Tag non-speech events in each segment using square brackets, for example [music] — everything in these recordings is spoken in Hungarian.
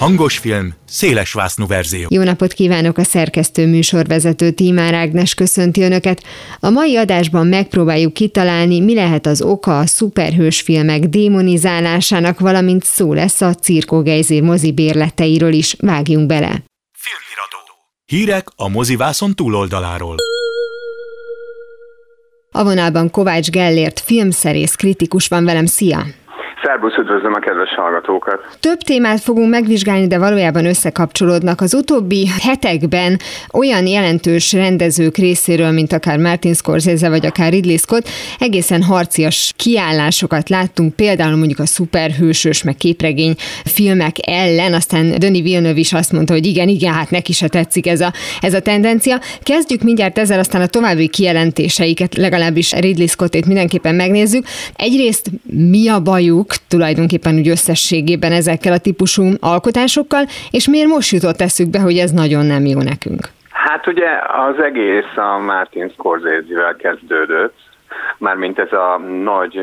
Tessék! Hangos film, széles vásznú verzió. Jó napot kívánok a szerkesztő műsorvezető Tímár Ágnes köszönti Önöket. A mai adásban megpróbáljuk kitalálni, mi lehet az oka a szuperhős filmek démonizálásának, valamint szó lesz a Cirko Gejzér mozi bérleteiről is. Vágjunk bele! Filmiradó. Hírek a mozivászon túloldaláról. A vonalban Kovács Gellért filmszerész kritikus van velem. Szia! Szerbusz, üdvözlöm a kedves hallgatókat! Több témát fogunk megvizsgálni, de valójában összekapcsolódnak. Az utóbbi hetekben olyan jelentős rendezők részéről, mint akár Martin Scorsese vagy akár Ridley Scott, egészen harcias kiállásokat láttunk, például mondjuk a szuperhősös, meg képregény filmek ellen, aztán Denis Villeneuve is azt mondta, hogy igen, igen, hát neki se tetszik ez a, ez a tendencia. Kezdjük mindjárt ezzel, aztán a további kijelentéseiket, legalábbis Ridley Scottét mindenképpen megnézzük. Egyrészt mi a bajuk, tulajdonképpen úgy összességében ezekkel a típusú alkotásokkal, és miért most jutott eszükbe, hogy ez nagyon nem jó nekünk? Hát ugye az egész a Martin Scorsese-vel kezdődött, mármint ez a nagy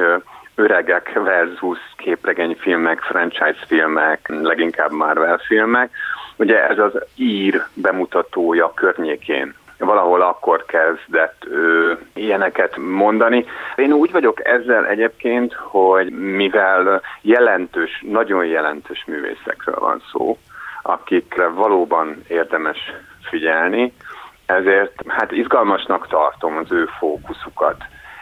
öregek versus képregényfilmek, franchise filmek, leginkább Marvel filmek. Ugye ez az ír bemutatója környékén valahol akkor kezdett ő ilyeneket mondani. Én úgy vagyok ezzel egyébként, hogy mivel jelentős, nagyon jelentős művészekről van szó, akikre valóban érdemes figyelni, ezért hát izgalmasnak tartom az ő fókuszukat.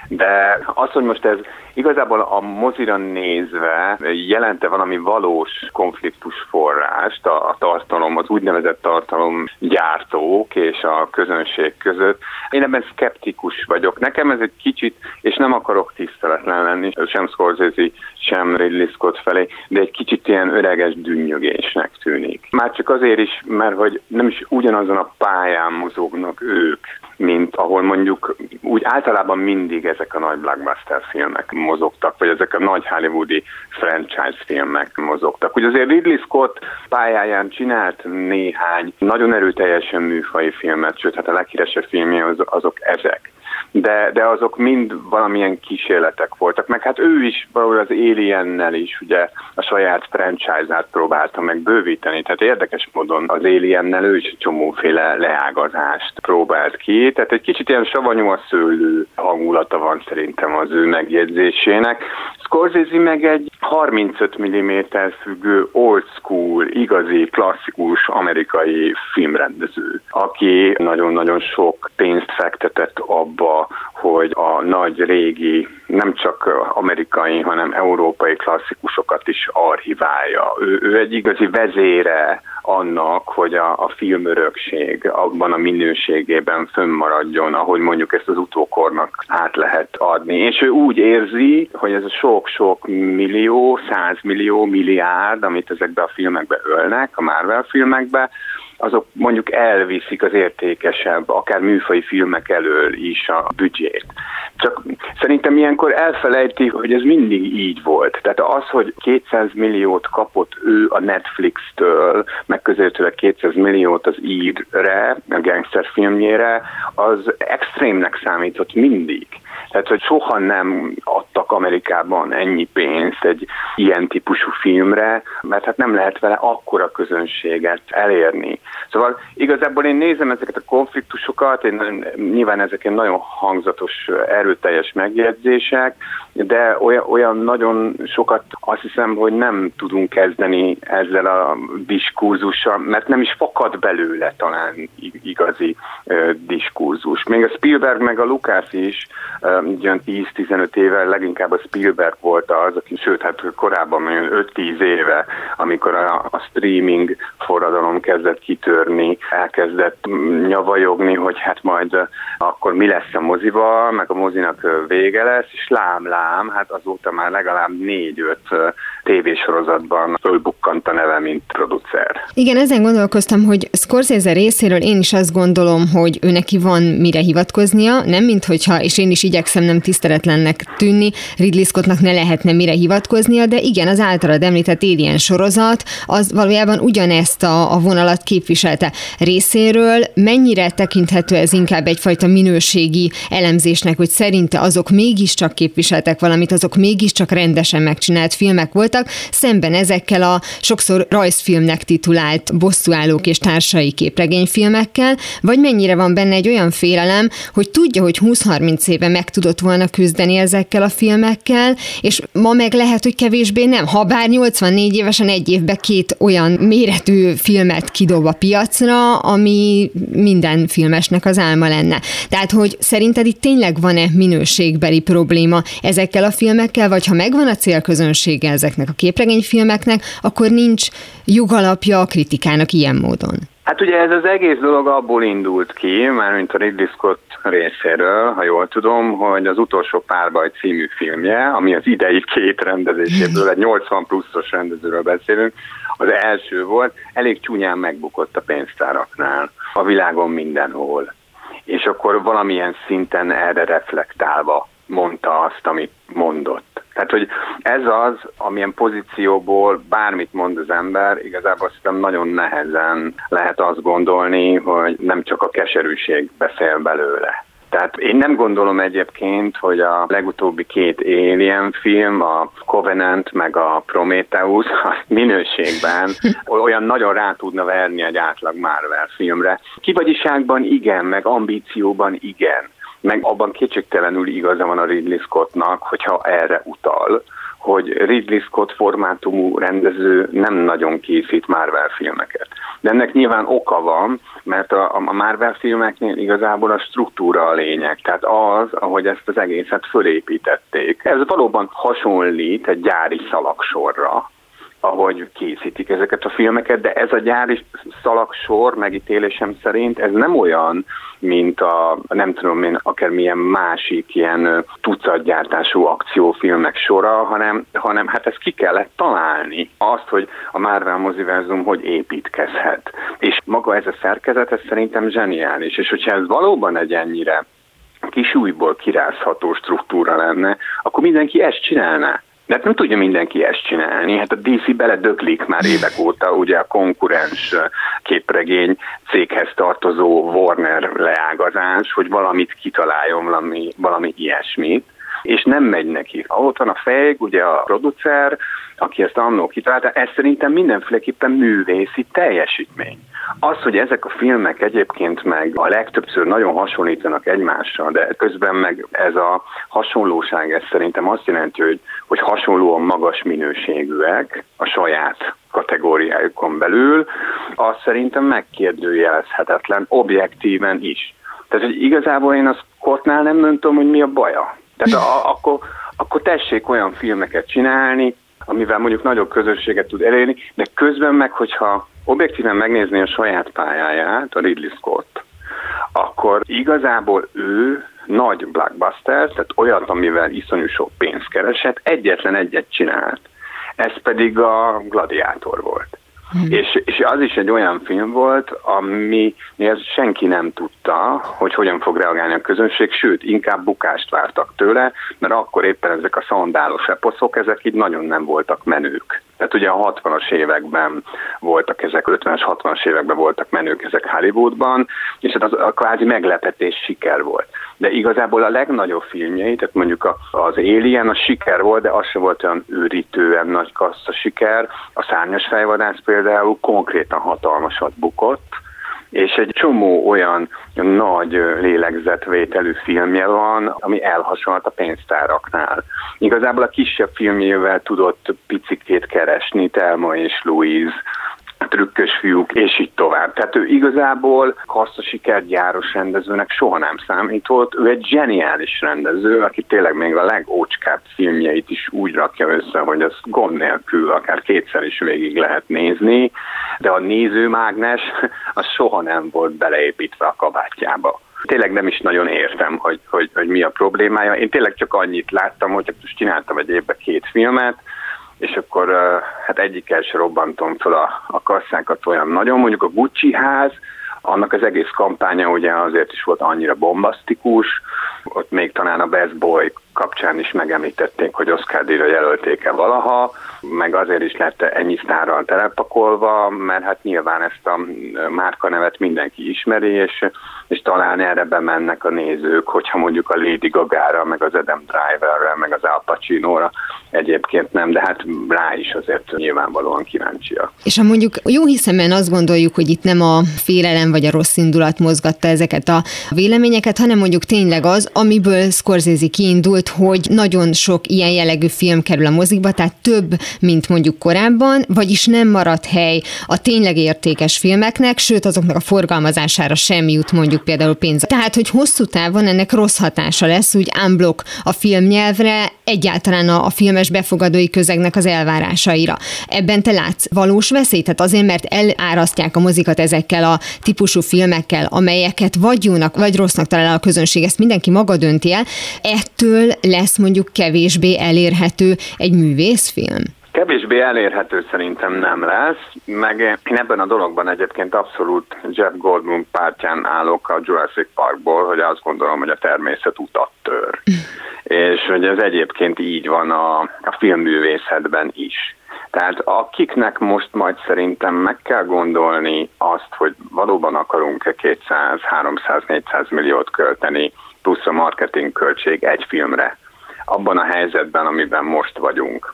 De az, hogy most ez igazából a mozira nézve jelente valami valós konfliktus forrást a, tartalom, az úgynevezett tartalom gyártók és a közönség között. Én ebben skeptikus vagyok. Nekem ez egy kicsit, és nem akarok tiszteletlen lenni, sem Scorsese, sem Ridley Scott felé, de egy kicsit ilyen öreges dünnyögésnek tűnik. Már csak azért is, mert hogy nem is ugyanazon a pályán mozognak ők, mint ahol mondjuk úgy általában mindig ezek a nagy blockbuster filmek mozogtak, vagy ezek a nagy hollywoodi franchise filmek mozogtak. Ugye azért Ridley Scott pályáján csinált néhány nagyon erőteljesen műfai filmet, sőt, hát a leghíresebb filmje az, azok ezek de, de azok mind valamilyen kísérletek voltak, meg hát ő is valahogy az Aliennel is ugye a saját franchise-át próbálta meg bővíteni, tehát érdekes módon az Aliennel ő is csomóféle leágazást próbált ki, tehát egy kicsit ilyen savanyú a szőlő hangulata van szerintem az ő megjegyzésének. Scorsese meg egy 35 mm függő old school, igazi, klasszikus amerikai filmrendező, aki nagyon-nagyon sok pénzt fektetett abba, hogy a nagy régi, nem csak amerikai, hanem európai klasszikusokat is archiválja. Ő, ő egy igazi vezére annak, hogy a, a filmörökség abban a minőségében fönnmaradjon, ahogy mondjuk ezt az utókornak át lehet adni. És ő úgy érzi, hogy ez a sok-sok millió, százmillió, milliárd, amit ezekbe a filmekbe ölnek, a Marvel filmekbe, azok mondjuk elviszik az értékesebb, akár műfai filmek elől is a büdzsét. Csak szerintem ilyenkor elfelejti, hogy ez mindig így volt. Tehát az, hogy 200 milliót kapott ő a Netflix-től, megközelítőleg 200 milliót az írre, a gangster filmjére, az extrémnek számított mindig. Tehát, hogy soha nem adtak Amerikában ennyi pénzt egy ilyen típusú filmre, mert hát nem lehet vele akkora közönséget elérni. Szóval igazából én nézem ezeket a konfliktusokat, én, nyilván ezek nagyon hangzatos, erőteljes megjegyzések, de olyan, olyan nagyon sokat azt hiszem, hogy nem tudunk kezdeni ezzel a diskurzussal, mert nem is fakad belőle talán igazi diskurzus. Még a Spielberg meg a Lucas is uh, 10-15 éve leginkább a Spielberg volt az, aki, sőt, hát korábban 5-10 éve, amikor a, a streaming forradalom kezdett kitörni, elkezdett nyavajogni, hogy hát majd akkor mi lesz a mozival, meg a mozinak vége lesz, és lám, lám, hát azóta már legalább négy-öt tévésorozatban fölbukkant a neve, mint producer. Igen, ezen gondolkoztam, hogy Scorsese részéről én is azt gondolom, hogy ő neki van mire hivatkoznia, nem mint hogyha, és én is igyekszem nem tiszteletlennek tűnni, Ridley Scottnak ne lehetne mire hivatkoznia, de igen, az általad említett Alien sorozat, az valójában ugyanezt a, a vonalat képviselte részéről. Mennyire tekinthető ez inkább egyfajta minőségi elemzésnek, hogy szerinte azok mégiscsak képviseltek valamit, azok mégiscsak rendesen megcsinált filmek voltak, szemben ezekkel a sokszor rajzfilmnek titulált bosszúállók és társai képregényfilmekkel, vagy mennyire van benne egy olyan félelem, hogy tudja, hogy 20-30 éve meg tudott volna küzdeni ezekkel a filmekkel, és ma meg lehet, hogy kevésbé nem. Ha bár 84 évesen egy évbe két olyan méretű filmet kidob a piacra, ami minden filmesnek az álma lenne. Tehát, hogy szerinted itt tényleg van-e minőségbeli probléma ezekkel a filmekkel, vagy ha megvan a célközönsége ezeknek a képregényfilmeknek, akkor nincs jogalapja a kritikának ilyen módon? Hát ugye ez az egész dolog abból indult ki, mármint a Ridley Scott részéről, ha jól tudom, hogy az utolsó párbaj című filmje, ami az idei két rendezéséből, egy 80 pluszos rendezőről beszélünk, az első volt, elég csúnyán megbukott a pénztáraknál, a világon mindenhol. És akkor valamilyen szinten erre reflektálva mondta azt, amit mondott. Tehát, hogy ez az, amilyen pozícióból bármit mond az ember, igazából szerintem nagyon nehezen lehet azt gondolni, hogy nem csak a keserűség beszél belőle. Tehát én nem gondolom egyébként, hogy a legutóbbi két Alien film, a Covenant meg a Prometheus [laughs] a minőségben olyan nagyon rá tudna verni egy átlag Marvel filmre. Kivagyiságban igen, meg ambícióban igen meg abban kétségtelenül igaza van a Ridley Scottnak, hogyha erre utal, hogy Ridley Scott formátumú rendező nem nagyon készít Marvel filmeket. De ennek nyilván oka van, mert a, a Marvel filmeknél igazából a struktúra a lényeg, tehát az, ahogy ezt az egészet fölépítették. Ez valóban hasonlít egy gyári szalagsorra, ahogy készítik ezeket a filmeket, de ez a gyári szalagsor megítélésem szerint ez nem olyan, mint a nem tudom én, akármilyen másik ilyen tucatgyártású akciófilmek sora, hanem, hanem hát ezt ki kellett találni. Azt, hogy a Marvel moziverzum hogy építkezhet. És maga ez a szerkezet, ez szerintem zseniális. És hogyha ez valóban egy ennyire kisújból kirázható struktúra lenne, akkor mindenki ezt csinálná. De nem tudja mindenki ezt csinálni. Hát a DC beledöglik már évek óta, ugye a konkurens képregény céghez tartozó Warner leágazás, hogy valamit kitaláljon, valami, valami ilyesmit és nem megy neki. Ott van a fej, ugye a producer, aki ezt annó kitalálta, ez szerintem mindenféleképpen művészi teljesítmény. Az, hogy ezek a filmek egyébként meg a legtöbbször nagyon hasonlítanak egymással, de közben meg ez a hasonlóság, ez szerintem azt jelenti, hogy, hogy hasonlóan magas minőségűek a saját kategóriájukon belül, az szerintem megkérdőjelezhetetlen objektíven is. Tehát, hogy igazából én az Kottnál nem, nem hogy mi a baja. Tehát a, akkor, akkor tessék olyan filmeket csinálni, amivel mondjuk nagyobb közösséget tud elérni, de közben meg, hogyha objektíven megnézni a saját pályáját, a Ridley Scott, akkor igazából ő nagy blockbuster, tehát olyat, amivel iszonyú sok pénzt keresett, egyetlen egyet csinált. Ez pedig a Gladiátor volt. Mm. És, és az is egy olyan film volt, ami senki nem tudta, hogy hogyan fog reagálni a közönség, sőt, inkább bukást vártak tőle, mert akkor éppen ezek a szandálos eposzok, ezek így nagyon nem voltak menők. Tehát ugye a 60-as években voltak ezek, 50-es, 60-as években voltak menők ezek Hollywoodban, és hát az a kvázi meglepetés siker volt. De igazából a legnagyobb filmjei, tehát mondjuk az Alien a siker volt, de az se volt olyan őrítően nagy kassza siker. A Szárnyas fejvadász például konkrétan hatalmasat bukott, és egy csomó olyan nagy lélegzetvételű filmje van, ami elhasonlt a pénztáraknál. Igazából a kisebb filmjével tudott picikét keresni, Telma és Louise, trükkös fiúk, és így tovább. Tehát ő igazából kassza sikergyáros rendezőnek soha nem számított. Ő egy zseniális rendező, aki tényleg még a legócskább filmjeit is úgy rakja össze, hogy az gond nélkül akár kétszer is végig lehet nézni, de a nézőmágnes az soha nem volt beleépítve a kabátjába tényleg nem is nagyon értem, hogy, hogy, hogy mi a problémája. Én tényleg csak annyit láttam, hogy most csináltam egy évbe két filmet, és akkor hát egyikkel se robbantom fel a, a kasszákat olyan nagyon. Mondjuk a Gucci ház, annak az egész kampánya ugye azért is volt annyira bombasztikus, ott még talán a Best Boy kapcsán is megemlítették, hogy Oscar díjra jelölték-e valaha, meg azért is lett ennyi sztárral telepakolva, mert hát nyilván ezt a márkanevet mindenki ismeri, és, és talán erre bemennek a nézők, hogyha mondjuk a Lady Gaga-ra, meg az Adam Driverre, meg az Al Pacino-ra egyébként nem, de hát rá is azért nyilvánvalóan kíváncsiak. És ha mondjuk jó hiszemben azt gondoljuk, hogy itt nem a félelem vagy a rossz indulat mozgatta ezeket a véleményeket, hanem mondjuk tényleg az, amiből Scorsese kiindult, hogy nagyon sok ilyen jellegű film kerül a mozikba, tehát több, mint mondjuk korábban, vagyis nem marad hely a tényleg értékes filmeknek, sőt azoknak a forgalmazására sem jut mondjuk például pénz. Tehát, hogy hosszú távon ennek rossz hatása lesz, úgy unblock a filmnyelvre, egyáltalán a, a filmes befogadói közegnek az elvárásaira. Ebben te látsz valós veszélyt? Tehát azért, mert elárasztják a mozikat ezekkel a típusú filmekkel, amelyeket vagy jónak, vagy rossznak talál a közönség, ezt mindenki maga dönti el, ettől lesz mondjuk kevésbé elérhető egy művészfilm? Kevésbé elérhető szerintem nem lesz, meg én ebben a dologban egyébként abszolút Jeff Goldblum pártján állok a Jurassic Parkból, hogy azt gondolom, hogy a természet utat tör. [laughs] És hogy ez egyébként így van a, a filmművészetben is. Tehát akiknek most majd szerintem meg kell gondolni azt, hogy valóban akarunk-e 200, 300, 400 milliót költeni plusz a marketing költség egy filmre, abban a helyzetben, amiben most vagyunk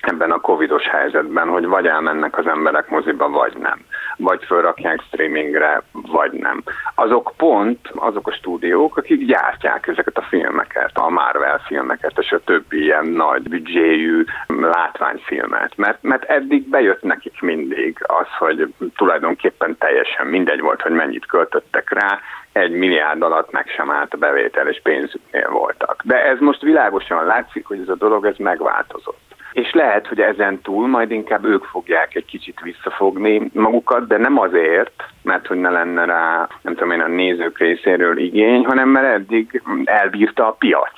ebben a covidos helyzetben, hogy vagy elmennek az emberek moziba, vagy nem. Vagy fölrakják streamingre, vagy nem. Azok pont azok a stúdiók, akik gyártják ezeket a filmeket, a Marvel filmeket, és a többi ilyen nagy büdzséjű látványfilmet. Mert, mert eddig bejött nekik mindig az, hogy tulajdonképpen teljesen mindegy volt, hogy mennyit költöttek rá, egy milliárd alatt meg sem állt a bevétel, és pénzüknél voltak. De ez most világosan látszik, hogy ez a dolog ez megváltozott és lehet, hogy ezen túl majd inkább ők fogják egy kicsit visszafogni magukat, de nem azért, mert hogy ne lenne rá, nem tudom én, a nézők részéről igény, hanem mert eddig elbírta a piac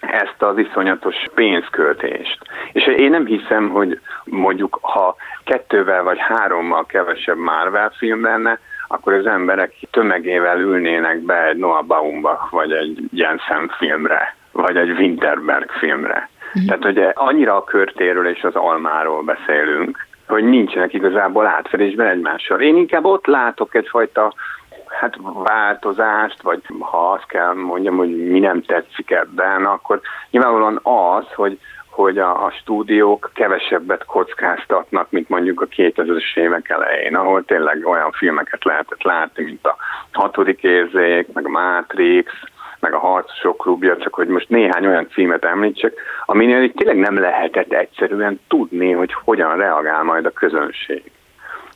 ezt az iszonyatos pénzköltést. És én nem hiszem, hogy mondjuk ha kettővel vagy hárommal kevesebb Marvel film lenne, akkor az emberek tömegével ülnének be egy Noah Baumbach vagy egy Jensen filmre, vagy egy Winterberg filmre. Uh-huh. Tehát, hogy annyira a körtéről és az almáról beszélünk, hogy nincsenek igazából átfedésben egymással. Én inkább ott látok egyfajta hát változást, vagy ha azt kell mondjam, hogy mi nem tetszik ebben, akkor nyilvánvalóan az, hogy hogy a, a stúdiók kevesebbet kockáztatnak, mint mondjuk a 2000-es évek elején, ahol tényleg olyan filmeket lehetett látni, mint a hatodik érzék, meg a Matrix, meg a Harcosok klubja, csak hogy most néhány olyan címet említsek, aminél tényleg nem lehetett egyszerűen tudni, hogy hogyan reagál majd a közönség.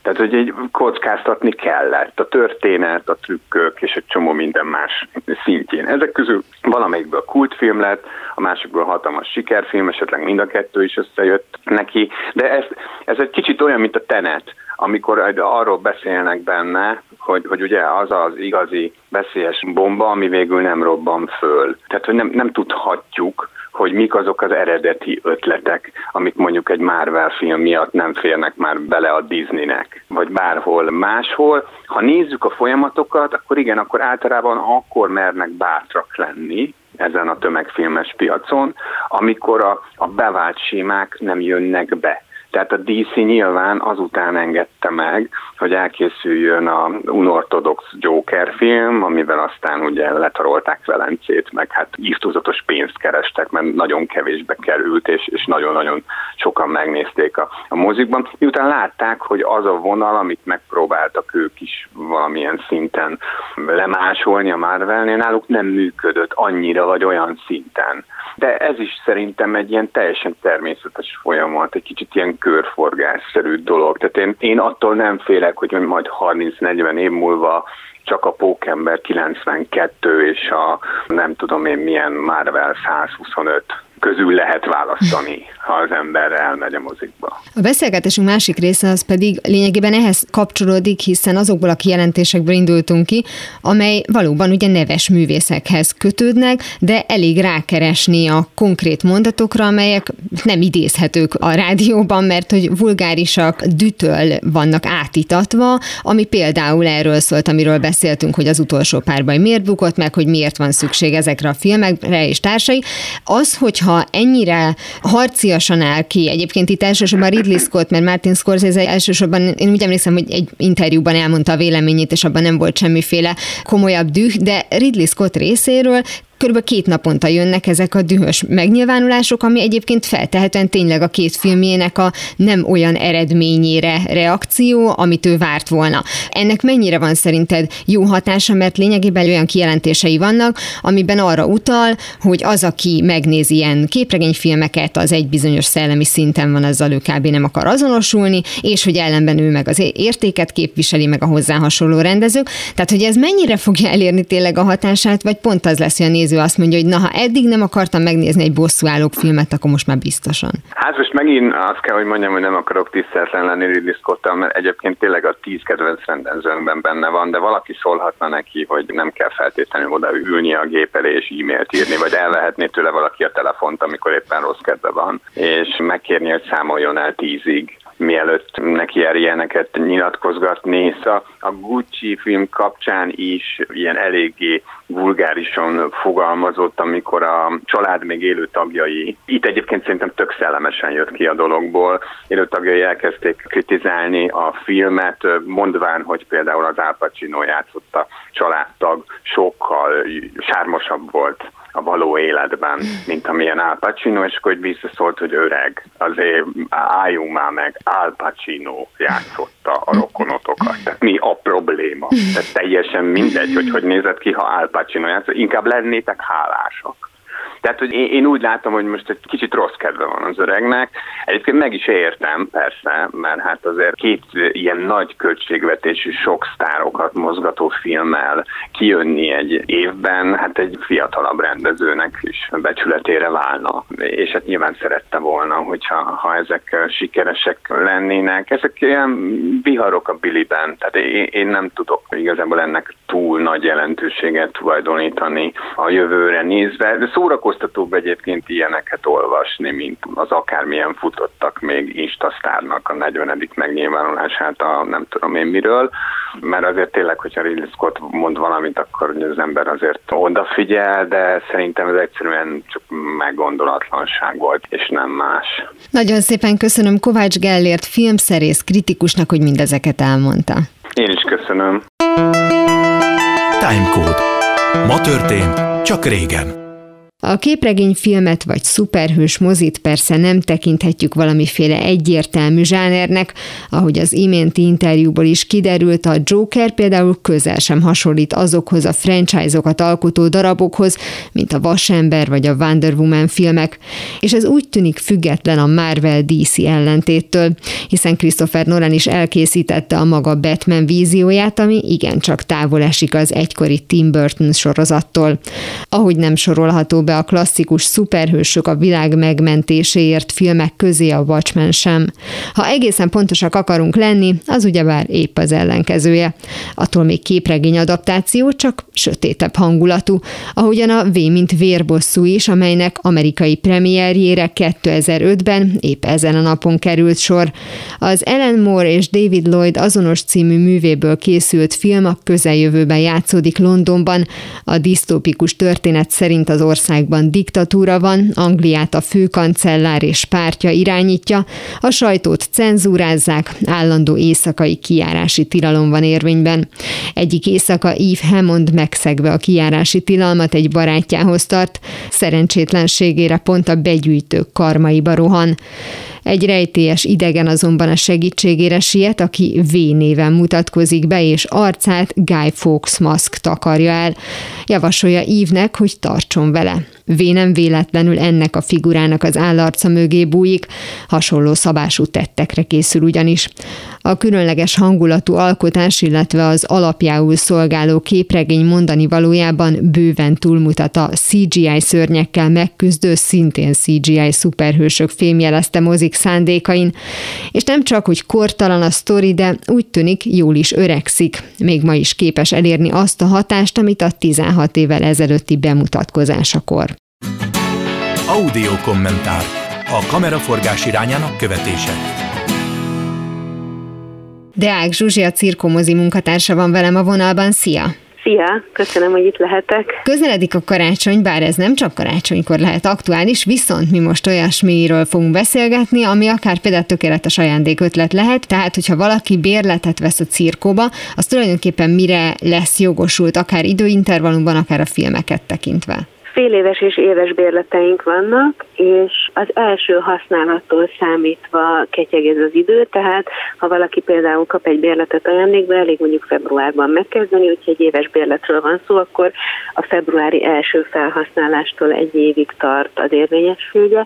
Tehát, hogy egy kockáztatni kellett a történet, a trükkök és egy csomó minden más szintjén. Ezek közül valamelyikből kultfilm lett, a másikból hatalmas sikerfilm, esetleg mind a kettő is összejött neki, de ez, ez egy kicsit olyan, mint a tenet, amikor arról beszélnek benne, hogy, hogy ugye az az igazi veszélyes bomba, ami végül nem robban föl. Tehát, hogy nem, nem tudhatjuk, hogy mik azok az eredeti ötletek, amik mondjuk egy Marvel film miatt nem férnek már bele a Disneynek, vagy bárhol máshol. Ha nézzük a folyamatokat, akkor igen, akkor általában akkor mernek bátrak lenni, ezen a tömegfilmes piacon, amikor a, a bevált sémák nem jönnek be. Tehát a DC nyilván azután engedte meg, hogy elkészüljön a unortodox Joker film, amivel aztán ugye letarolták Velencét, meg hát írtózatos pénzt kerestek, mert nagyon kevésbe került, és, és nagyon-nagyon sokan megnézték a, a mozikban. Miután látták, hogy az a vonal, amit megpróbáltak ők is valamilyen szinten lemásolni a Marvelnél, náluk nem működött annyira vagy olyan szinten. De ez is szerintem egy ilyen teljesen természetes folyamat, egy kicsit ilyen körforgásszerű dolog. Tehát én, én attól nem félek, hogy majd 30-40 év múlva csak a Pókember 92 és a nem tudom én milyen Marvel 125 közül lehet választani, ha az ember elmegy a mozikba. A beszélgetésünk másik része az pedig lényegében ehhez kapcsolódik, hiszen azokból a kijelentésekből indultunk ki, amely valóban ugye neves művészekhez kötődnek, de elég rákeresni a konkrét mondatokra, amelyek nem idézhetők a rádióban, mert hogy vulgárisak, dütöl vannak átítatva, ami például erről szólt, amiről beszéltünk, hogy az utolsó párbaj miért bukott meg, hogy miért van szükség ezekre a filmekre és társai. Az, hogyha ennyire harciasan áll ki, egyébként itt elsősorban Ridley Scott, mert Martin Scorsese elsősorban, én úgy emlékszem, hogy egy interjúban elmondta a véleményét, és abban nem volt semmiféle komolyabb düh, de Ridley Scott részéről Körülbelül két naponta jönnek ezek a dühös megnyilvánulások, ami egyébként feltehetően tényleg a két filmjének a nem olyan eredményére reakció, amit ő várt volna. Ennek mennyire van szerinted jó hatása, mert lényegében olyan kijelentései vannak, amiben arra utal, hogy az, aki megnéz ilyen képregényfilmeket, az egy bizonyos szellemi szinten van, azzal ő kb. nem akar azonosulni, és hogy ellenben ő meg az értéket képviseli, meg a hozzá hasonló rendezők. Tehát, hogy ez mennyire fogja elérni tényleg a hatását, vagy pont az lesz, hogy a néző azt mondja, hogy na, ha eddig nem akartam megnézni egy bosszúállók filmet, akkor most már biztosan. Hát most megint azt kell, hogy mondjam, hogy nem akarok tiszteletlen lenni Ridley scott mert egyébként tényleg a tíz kedvenc rendezőnkben benne van, de valaki szólhatna neki, hogy nem kell feltétlenül oda ülni a gép elé és e-mailt írni, vagy elvehetné tőle valaki a telefont, amikor éppen rossz kedve van, és megkérni, hogy számoljon el tízig mielőtt neki jár ilyeneket nyilatkozgatni. Szóval a Gucci film kapcsán is ilyen eléggé vulgárisan fogalmazott, amikor a család még élő tagjai, itt egyébként szerintem tök szellemesen jött ki a dologból, élő tagjai elkezdték kritizálni a filmet, mondván, hogy például az Al Pacino játszott családtag sokkal sármosabb volt a való életben, mint amilyen Al Pacino, és akkor visszaszólt, hogy öreg, azért álljunk már meg, Al Pacino játszotta a rokonotokat. Tehát mi a probléma? Tehát teljesen mindegy, hogy hogy nézett ki, ha Al Pacino játszott, inkább lennétek hálásak. Tehát, hogy én, én úgy látom, hogy most egy kicsit rossz kedve van az öregnek. Egyébként meg is értem, persze, mert hát azért két ilyen nagy költségvetésű sok sztárokat mozgató filmmel kijönni egy évben, hát egy fiatalabb rendezőnek is becsületére válna. És hát nyilván szerette volna, hogyha ha ezek sikeresek lennének. Ezek ilyen viharok a biliben, tehát én, én nem tudok igazából ennek túl nagy jelentőséget tulajdonítani a jövőre nézve, de szórakoztató szórakoztatóbb egyébként ilyeneket olvasni, mint az akármilyen futottak még Instasztárnak a 40. megnyilvánulását a nem tudom én miről, mert azért tényleg, hogyha Ridley Scott mond valamit, akkor az ember azért odafigyel, de szerintem ez egyszerűen csak meggondolatlanság volt, és nem más. Nagyon szépen köszönöm Kovács Gellért filmszerész kritikusnak, hogy mindezeket elmondta. Én is köszönöm. Timecode. Ma történt, csak régen. A képregényfilmet vagy szuperhős mozit persze nem tekinthetjük valamiféle egyértelmű zsánernek, ahogy az iménti interjúból is kiderült, a Joker például közel sem hasonlít azokhoz a franchise-okat alkotó darabokhoz, mint a Vasember vagy a Wonder Woman filmek, és ez úgy tűnik független a Marvel-DC ellentéttől, hiszen Christopher Nolan is elkészítette a maga Batman vízióját, ami igencsak távol esik az egykori Tim Burton sorozattól. Ahogy nem sorolható be a klasszikus szuperhősök a világ megmentéséért filmek közé a Watchmen sem. Ha egészen pontosak akarunk lenni, az ugyebár épp az ellenkezője. Attól még képregény adaptáció, csak sötétebb hangulatú, ahogyan a V mint vérbosszú is, amelynek amerikai premierjére 2005-ben épp ezen a napon került sor. Az Ellen Moore és David Lloyd azonos című művéből készült film a közeljövőben játszódik Londonban. A disztópikus történet szerint az ország országban diktatúra van, Angliát a főkancellár és pártja irányítja, a sajtót cenzúrázzák, állandó éjszakai kijárási tilalom van érvényben. Egyik éjszaka Eve Hammond megszegve a kijárási tilalmat egy barátjához tart, szerencsétlenségére pont a begyűjtők karmaiba rohan. Egy rejtélyes idegen azonban a segítségére siet, aki V néven mutatkozik be, és arcát Guy Fawkes maszk takarja el. Javasolja Ívnek, hogy tartson vele. Vé nem véletlenül ennek a figurának az állarca mögé bújik, hasonló szabású tettekre készül ugyanis. A különleges hangulatú alkotás, illetve az alapjául szolgáló képregény mondani valójában bőven túlmutat a CGI szörnyekkel megküzdő, szintén CGI szuperhősök fémjelezte mozik szándékain, és nem csak, hogy kortalan a sztori, de úgy tűnik jól is öregszik, még ma is képes elérni azt a hatást, amit a 16 évvel ezelőtti bemutatkozásakor. Audio kommentár. A kameraforgás irányának követése. Deák Zsuzsi, a cirkomozi munkatársa van velem a vonalban. Szia! Szia, köszönöm, hogy itt lehetek. Közeledik a karácsony, bár ez nem csak karácsonykor lehet aktuális, viszont mi most olyasmiről fogunk beszélgetni, ami akár például tökéletes ajándékötlet lehet, tehát hogyha valaki bérletet vesz a cirkóba, az tulajdonképpen mire lesz jogosult, akár időintervallumban, akár a filmeket tekintve fél éves és éves bérleteink vannak, és az első használattól számítva ketyeg ez az idő, tehát ha valaki például kap egy bérletet ajándékba, elég mondjuk februárban megkezdeni, hogyha egy éves bérletről van szó, akkor a februári első felhasználástól egy évig tart az érvényessége,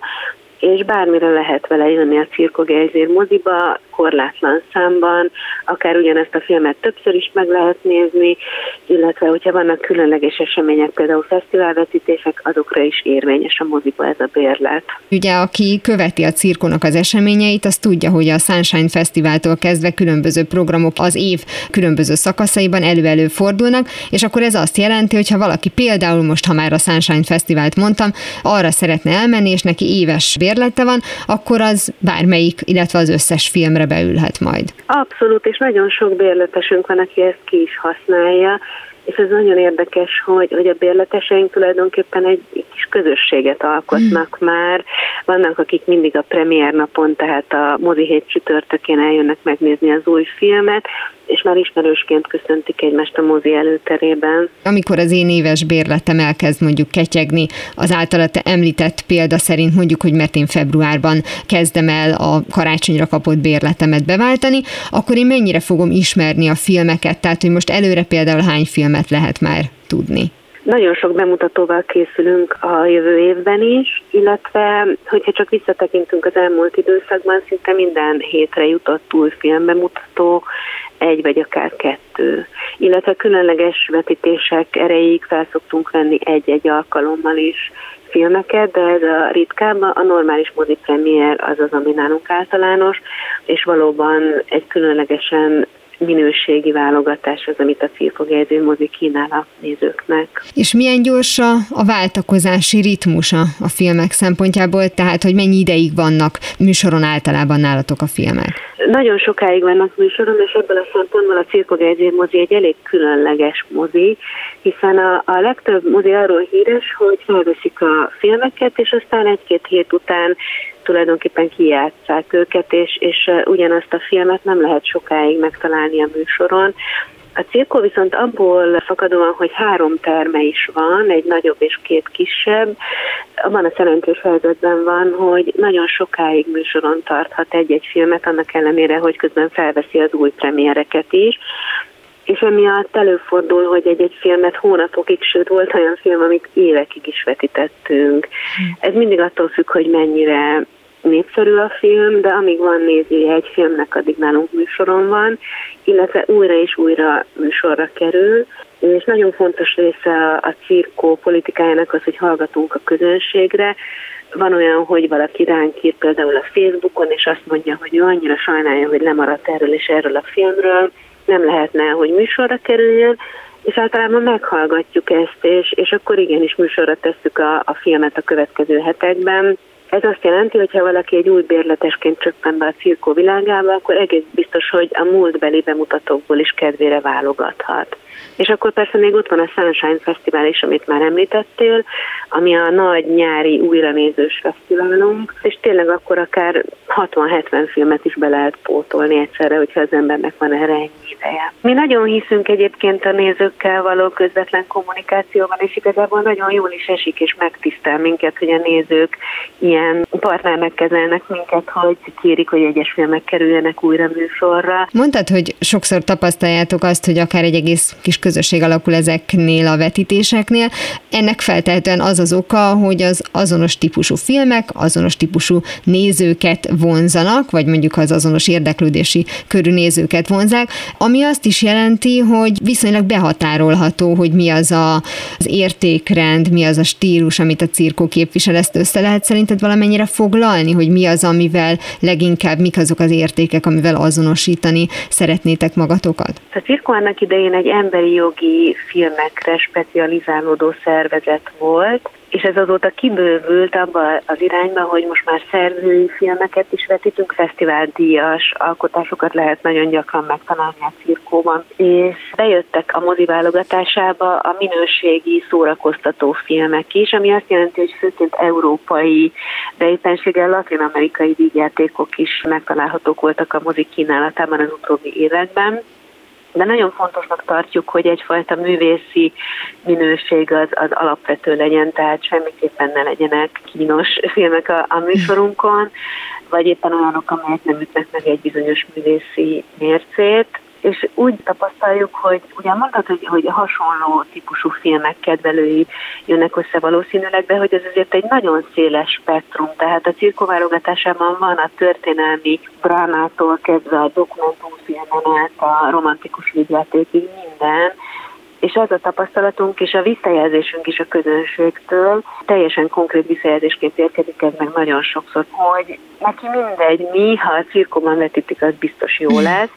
és bármire lehet vele jönni a Cirkogejzér moziba, korlátlan számban, akár ugyanezt a filmet többször is meg lehet nézni, illetve hogyha vannak különleges események, például fesztiválvetítések, azokra is érvényes a moziba ez a bérlet. Ugye, aki követi a cirkonak az eseményeit, az tudja, hogy a Sunshine Fesztiváltól kezdve különböző programok az év különböző szakaszaiban elő-elő fordulnak, és akkor ez azt jelenti, hogy ha valaki például most, ha már a Sunshine Fesztivált mondtam, arra szeretne elmenni, és neki éves bérlete van, akkor az bármelyik, illetve az összes filmre beülhet majd. Abszolút, és nagyon sok bérletesünk van, aki ezt ki is használja, és ez nagyon érdekes, hogy, hogy a bérleteseink tulajdonképpen egy kis közösséget alkotnak mm. már. Vannak, akik mindig a premier napon, tehát a mozi hét csütörtökén eljönnek megnézni az új filmet, és már ismerősként köszöntik egymást a mozi előterében. Amikor az én éves bérletem elkezd mondjuk ketyegni, az általa te említett példa szerint mondjuk, hogy mert én februárban kezdem el a karácsonyra kapott bérletemet beváltani, akkor én mennyire fogom ismerni a filmeket, tehát hogy most előre például hány filmet lehet már tudni? Nagyon sok bemutatóval készülünk a jövő évben is, illetve hogyha csak visszatekintünk az elmúlt időszakban, szinte minden hétre jutott új filmbemutató, egy vagy akár kettő. Illetve különleges vetítések erejéig felszoktunk venni egy-egy alkalommal is filmeket, de ez a ritkább, a normális mozi premier az az, ami nálunk általános, és valóban egy különlegesen minőségi válogatás az, amit a Cirkogejző mozi kínál a nézőknek. És milyen gyors a, a váltakozási ritmusa a filmek szempontjából, tehát hogy mennyi ideig vannak műsoron általában nálatok a filmek? Nagyon sokáig vannak műsoron, és ebből a szempontból a Cirkogejző mozi egy elég különleges mozi, hiszen a, a legtöbb mozi arról híres, hogy felveszik a filmeket, és aztán egy-két hét után tulajdonképpen kijátszák őket, és, és ugyanazt a filmet nem lehet sokáig megtalálni a műsoron. A cirkó viszont abból fakadóan, hogy három terme is van, egy nagyobb és két kisebb, abban a szerencsés helyzetben van, hogy nagyon sokáig műsoron tarthat egy-egy filmet, annak ellenére, hogy közben felveszi az új premiereket is és emiatt előfordul, hogy egy-egy filmet hónapokig, sőt volt olyan film, amit évekig is vetítettünk. Ez mindig attól függ, hogy mennyire népszerű a film, de amíg van nézője egy filmnek, addig nálunk műsoron van, illetve újra és újra műsorra kerül, és nagyon fontos része a, a cirkó politikájának az, hogy hallgatunk a közönségre, van olyan, hogy valaki ránk ír például a Facebookon, és azt mondja, hogy ő annyira sajnálja, hogy lemaradt erről és erről a filmről, nem lehetne, hogy műsorra kerüljön, és általában meghallgatjuk ezt, és, és akkor igenis műsorra tesszük a, a filmet a következő hetekben, ez azt jelenti, hogy ha valaki egy új bérletesként csöppen be a cirkó világába, akkor egész biztos, hogy a múltbeli bemutatókból is kedvére válogathat. És akkor persze még ott van a Sunshine Fesztivál is, amit már említettél, ami a nagy nyári újranézős fesztiválunk, és tényleg akkor akár 60-70 filmet is be lehet pótolni egyszerre, hogyha az embernek van erre ennyi ideje. Mi nagyon hiszünk egyébként a nézőkkel való közvetlen kommunikációban, és igazából nagyon jól is esik és megtisztel minket, hogy a nézők ilyen ilyen partnernek kezelnek minket, hogy kérik, hogy egyes filmek kerüljenek újra műsorra. Mondtad, hogy sokszor tapasztaljátok azt, hogy akár egy egész kis közösség alakul ezeknél a vetítéseknél. Ennek feltehetően az az oka, hogy az azonos típusú filmek, azonos típusú nézőket vonzanak, vagy mondjuk az azonos érdeklődési körű nézőket vonzák, ami azt is jelenti, hogy viszonylag behatárolható, hogy mi az a, az értékrend, mi az a stílus, amit a cirkó képvisel, ezt össze lehet szerinted valamennyire foglalni, hogy mi az, amivel leginkább, mik azok az értékek, amivel azonosítani szeretnétek magatokat? A cirkó annak idején egy emberi jogi filmekre specializálódó szervezet volt, és ez azóta kibővült abba az irányba, hogy most már szerzői filmeket is vetítünk, fesztiváldíjas alkotásokat lehet nagyon gyakran megtalálni a cirkóban, és bejöttek a mozi válogatásába a minőségi szórakoztató filmek is, ami azt jelenti, hogy főként európai, de éppenséggel latin-amerikai díjjátékok is megtalálhatók voltak a mozi kínálatában az utóbbi években de nagyon fontosnak tartjuk, hogy egyfajta művészi minőség az, az alapvető legyen, tehát semmiképpen ne legyenek kínos filmek a, a műsorunkon, vagy éppen olyanok, amelyek nem ütnek meg egy bizonyos művészi mércét és úgy tapasztaljuk, hogy ugye mondtad, hogy, hogy hasonló típusú filmek kedvelői jönnek össze valószínűleg, de hogy ez azért egy nagyon széles spektrum, tehát a cirkoválogatásában van a történelmi drámától kezdve a dokumentumfilmen át a romantikus vigyátékig minden, és az a tapasztalatunk és a visszajelzésünk is a közönségtől. Teljesen konkrét visszajelzésként érkezik ez meg nagyon sokszor, hogy neki mindegy, mi, ha a cirkóban vetítik, az biztos jó lesz,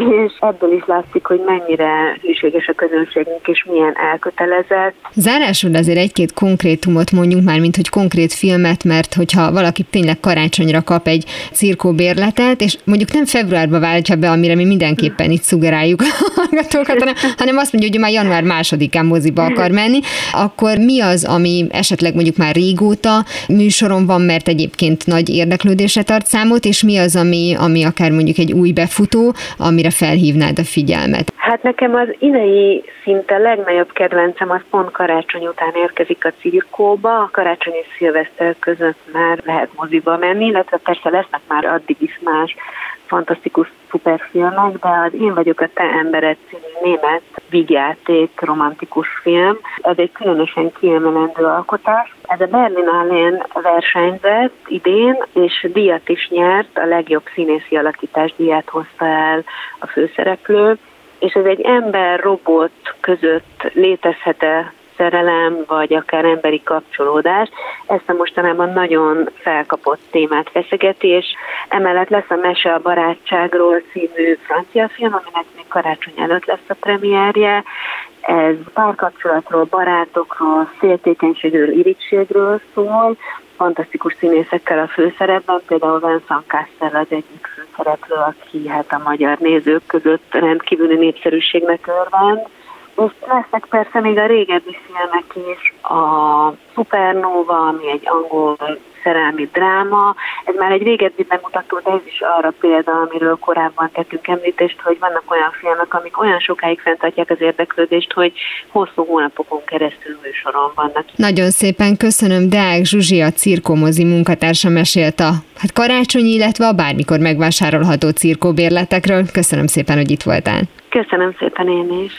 és ebből is látszik, hogy mennyire hűséges a közönségünk, és milyen elkötelezett. Zárásul azért egy-két konkrétumot mondjuk már, mint hogy konkrét filmet, mert hogyha valaki tényleg karácsonyra kap egy cirkóbérletet, és mondjuk nem februárba váltja be, amire mi mindenképpen itt szugeráljuk a hallgatókat, hanem, hanem azt mondja, hogy már január másodikán moziba akar menni, akkor mi az, ami esetleg mondjuk már régóta műsoron van, mert egyébként nagy érdeklődésre tart számot, és mi az, ami, ami akár mondjuk egy új befutó, ami amire felhívnád a figyelmet? Hát nekem az idei szinte legnagyobb kedvencem az pont karácsony után érkezik a cirkóba. A karácsony és szilveszter között már lehet moziba menni, illetve persze lesznek már addig is más fantasztikus szuperfilmek, de az Én vagyok a te embered című német vígjáték romantikus film. Ez egy különösen kiemelendő alkotás. Ez a Berlin Allen versenyzett idén, és díjat is nyert, a legjobb színészi alakítás díját hozta el a főszereplő, és ez egy ember-robot között létezhet-e szerelem, vagy akár emberi kapcsolódás. Ezt a mostanában nagyon felkapott témát feszegeti, és emellett lesz a Mese a barátságról című francia film, aminek még karácsony előtt lesz a premierje. Ez párkapcsolatról, barátokról, féltékenységről, irítségről szól, fantasztikus színészekkel a főszerepben, például Vincent Cassel az egyik főszereplő, aki hát a magyar nézők között rendkívüli népszerűségnek örvend és lesznek persze még a régebbi filmek is, a Supernova, ami egy angol szerelmi dráma. Ez már egy régebbi bemutató, de ez is arra példa, amiről korábban tettünk említést, hogy vannak olyan filmek, amik olyan sokáig fenntartják az érdeklődést, hogy hosszú hónapokon keresztül műsoron vannak. Nagyon szépen köszönöm, Deák Zsuzsi, a cirkomozi munkatársa mesélt a hát karácsonyi, illetve a bármikor megvásárolható cirkóbérletekről. Köszönöm szépen, hogy itt voltál. Köszönöm szépen én is.